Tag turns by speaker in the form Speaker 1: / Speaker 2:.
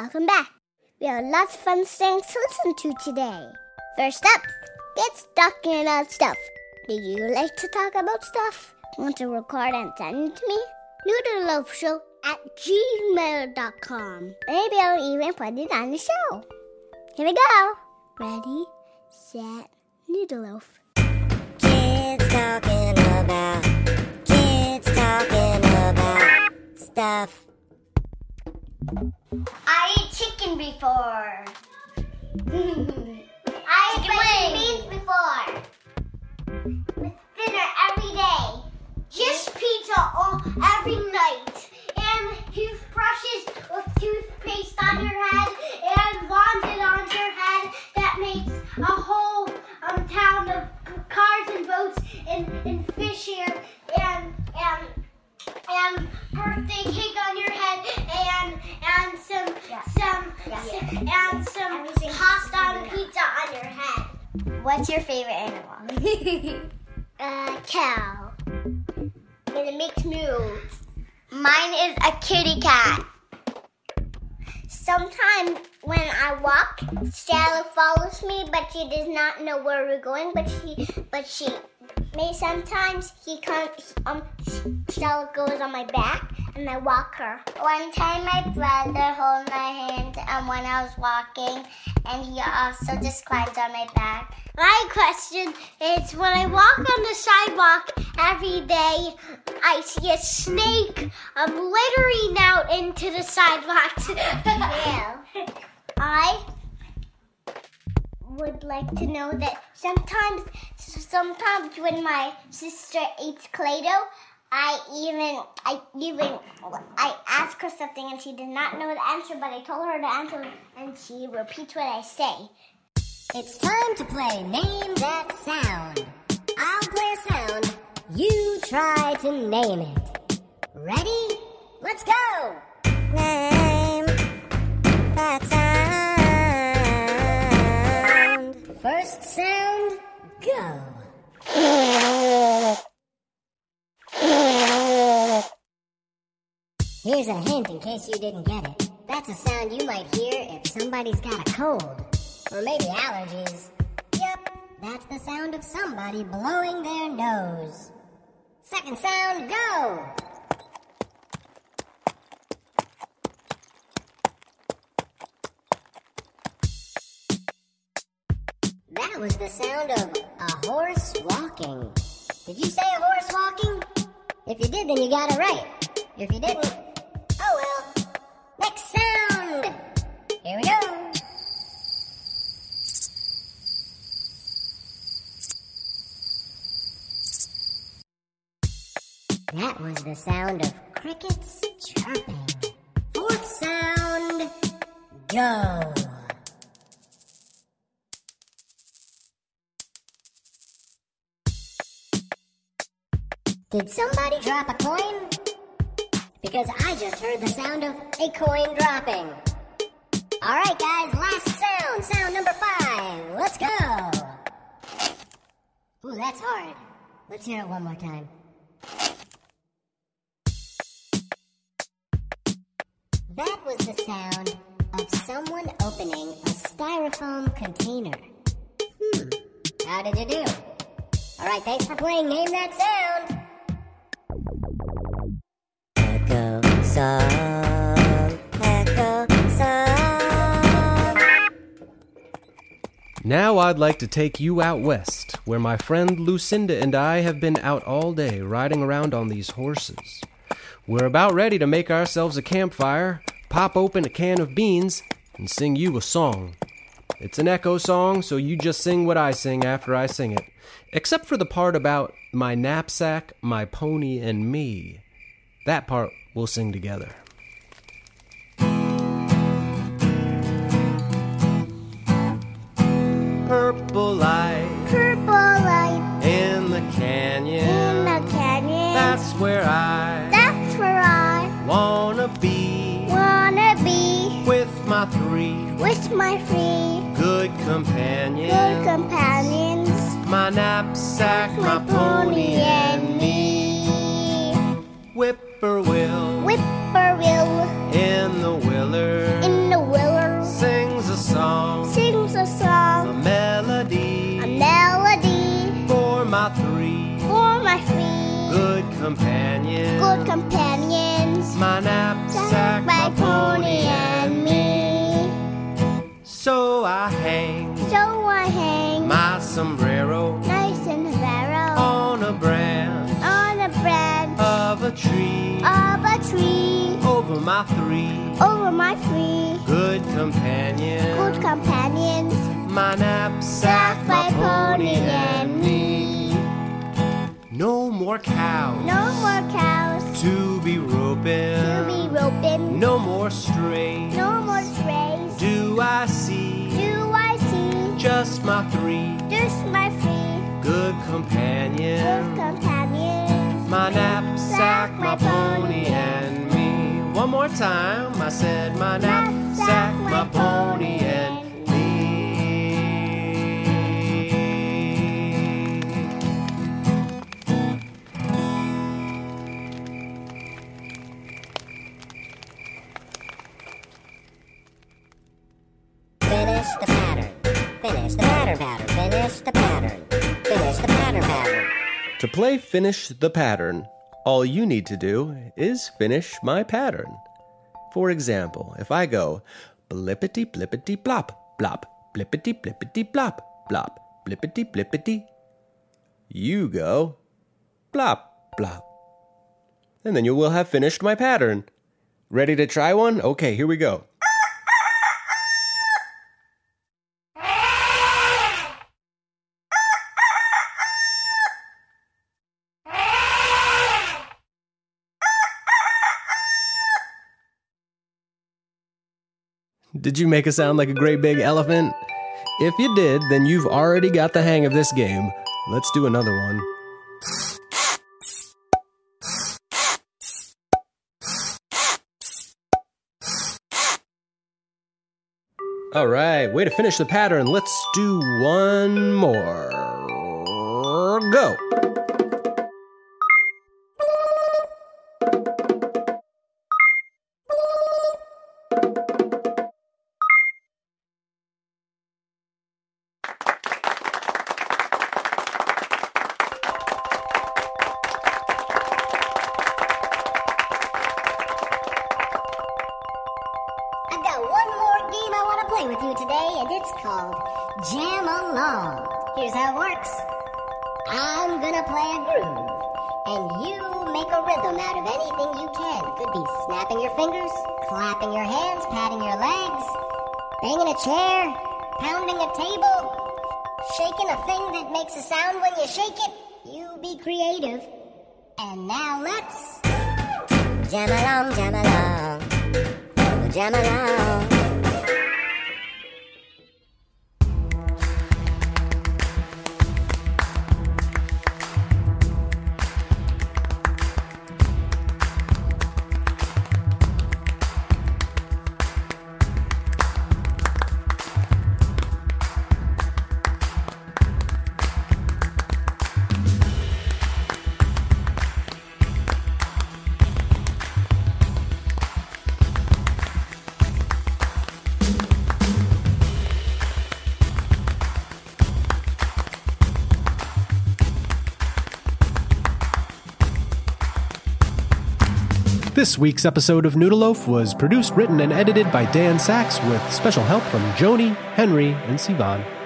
Speaker 1: welcome back. We have lots of fun things to listen to today. First up, it's talking about stuff. Do you like to talk about stuff? Want to record and send it to me? Noodleloafshow at gmail.com. Maybe I'll even put it on the show. Here we go. Ready, set, noodleloaf.
Speaker 2: Kids talking about, kids talking about stuff.
Speaker 1: Chicken before. I chicken beans before. With dinner every day. Just pizza all every night. And toothbrushes with toothpaste on your head and laundry on your head that makes a whole um, town of cars and boats and, and
Speaker 2: What's your favorite animal?
Speaker 1: Uh, cow. And it makes moves.
Speaker 2: Mine is a kitty cat.
Speaker 1: Sometimes when I walk, Stella follows me, but she does not know where we're going. But she, but she, may sometimes he comes. Um, Stella goes on my back, and I walk her.
Speaker 2: One time my brother held my hand um, when I was walking, and he also just climbed on my back.
Speaker 1: My question is when I walk on the sidewalk every day, I see a snake um, littering out the sidewalk. I would like to know that sometimes, sometimes when my sister eats Play-Doh, I even, I even, I ask her something and she did not know the answer, but I told her the answer and she repeats what I say.
Speaker 2: It's time to play Name That Sound. I'll play a sound. You try to name it. Ready? Let's go! Name that sound. First sound, go. Here's a hint in case you didn't get it. That's a sound you might hear if somebody's got a cold. Or maybe allergies. Yep, that's the sound of somebody blowing their nose. Second sound, go! Was the sound of a horse walking. Did you say a horse walking? If you did, then you got it right. If you didn't, oh well. Next sound! Here we go. That was the sound of crickets chirping. Fourth sound, go. Did somebody drop a coin? Because I just heard the sound of a coin dropping. Alright, guys, last sound, sound number five. Let's go. Ooh, that's hard. Let's hear it one more time. That was the sound of someone opening a styrofoam container. Hmm, how did you do? Alright, thanks for playing Name That Sound. Song, song.
Speaker 3: Now I'd like to take you out west, where my friend Lucinda and I have been out all day riding around on these horses. We're about ready to make ourselves a campfire, pop open a can of beans, and sing you a song. It's an echo song, so you just sing what I sing after I sing it, except for the part about my knapsack, my pony, and me. That part we'll sing together. Purple light
Speaker 1: Purple light
Speaker 3: in the canyon.
Speaker 1: in the canyon.
Speaker 3: That's where I
Speaker 1: That's where I
Speaker 3: wanna be
Speaker 1: wanna be
Speaker 3: with my three
Speaker 1: with my three
Speaker 3: good companions.
Speaker 1: good companions,
Speaker 3: My knapsack, my,
Speaker 1: my
Speaker 3: pony,
Speaker 1: companions.
Speaker 3: My knapsack, my pony, and me. So I hang
Speaker 1: So I hang
Speaker 3: my sombrero
Speaker 1: nice and narrow
Speaker 3: on a branch
Speaker 1: on a branch
Speaker 3: of a tree
Speaker 1: of a tree
Speaker 3: over my three
Speaker 1: over my three
Speaker 3: good companions.
Speaker 1: good companions.
Speaker 3: my knapsack, my pony, and me. No more cows
Speaker 1: No more cows
Speaker 3: to be roping.
Speaker 1: to be roping.
Speaker 3: No more strays.
Speaker 1: No more strays.
Speaker 3: Do I see
Speaker 1: Do I see
Speaker 3: just my three
Speaker 1: just my three
Speaker 3: good
Speaker 1: good
Speaker 3: companions?
Speaker 1: companions?
Speaker 3: My knapsack, my pony, and me. One more time, I said, my knapsack, my pony, and
Speaker 2: Finish the pattern. Finish the pattern pattern.
Speaker 3: To play Finish the Pattern, all you need to do is finish my pattern. For example, if I go blippity blippity blop, blop, blippity blippity blop, blop, blippity blippity, you go blop, blop. And then you will have finished my pattern. Ready to try one? Okay, here we go. Did you make a sound like a great big elephant? If you did, then you've already got the hang of this game. Let's do another one. All right, way to finish the pattern. Let's do one more. Go.
Speaker 2: With you today, and it's called Jam Along. Here's how it works I'm gonna play a groove, and you make a rhythm out of anything you can. Could be snapping your fingers, clapping your hands, patting your legs, banging a chair, pounding a table, shaking a thing that makes a sound when you shake it. You be creative. And now let's jam along, jam along. Jam along.
Speaker 3: This week's episode of Noodleloaf was produced, written, and edited by Dan Saks with special help from Joni, Henry, and Sivan.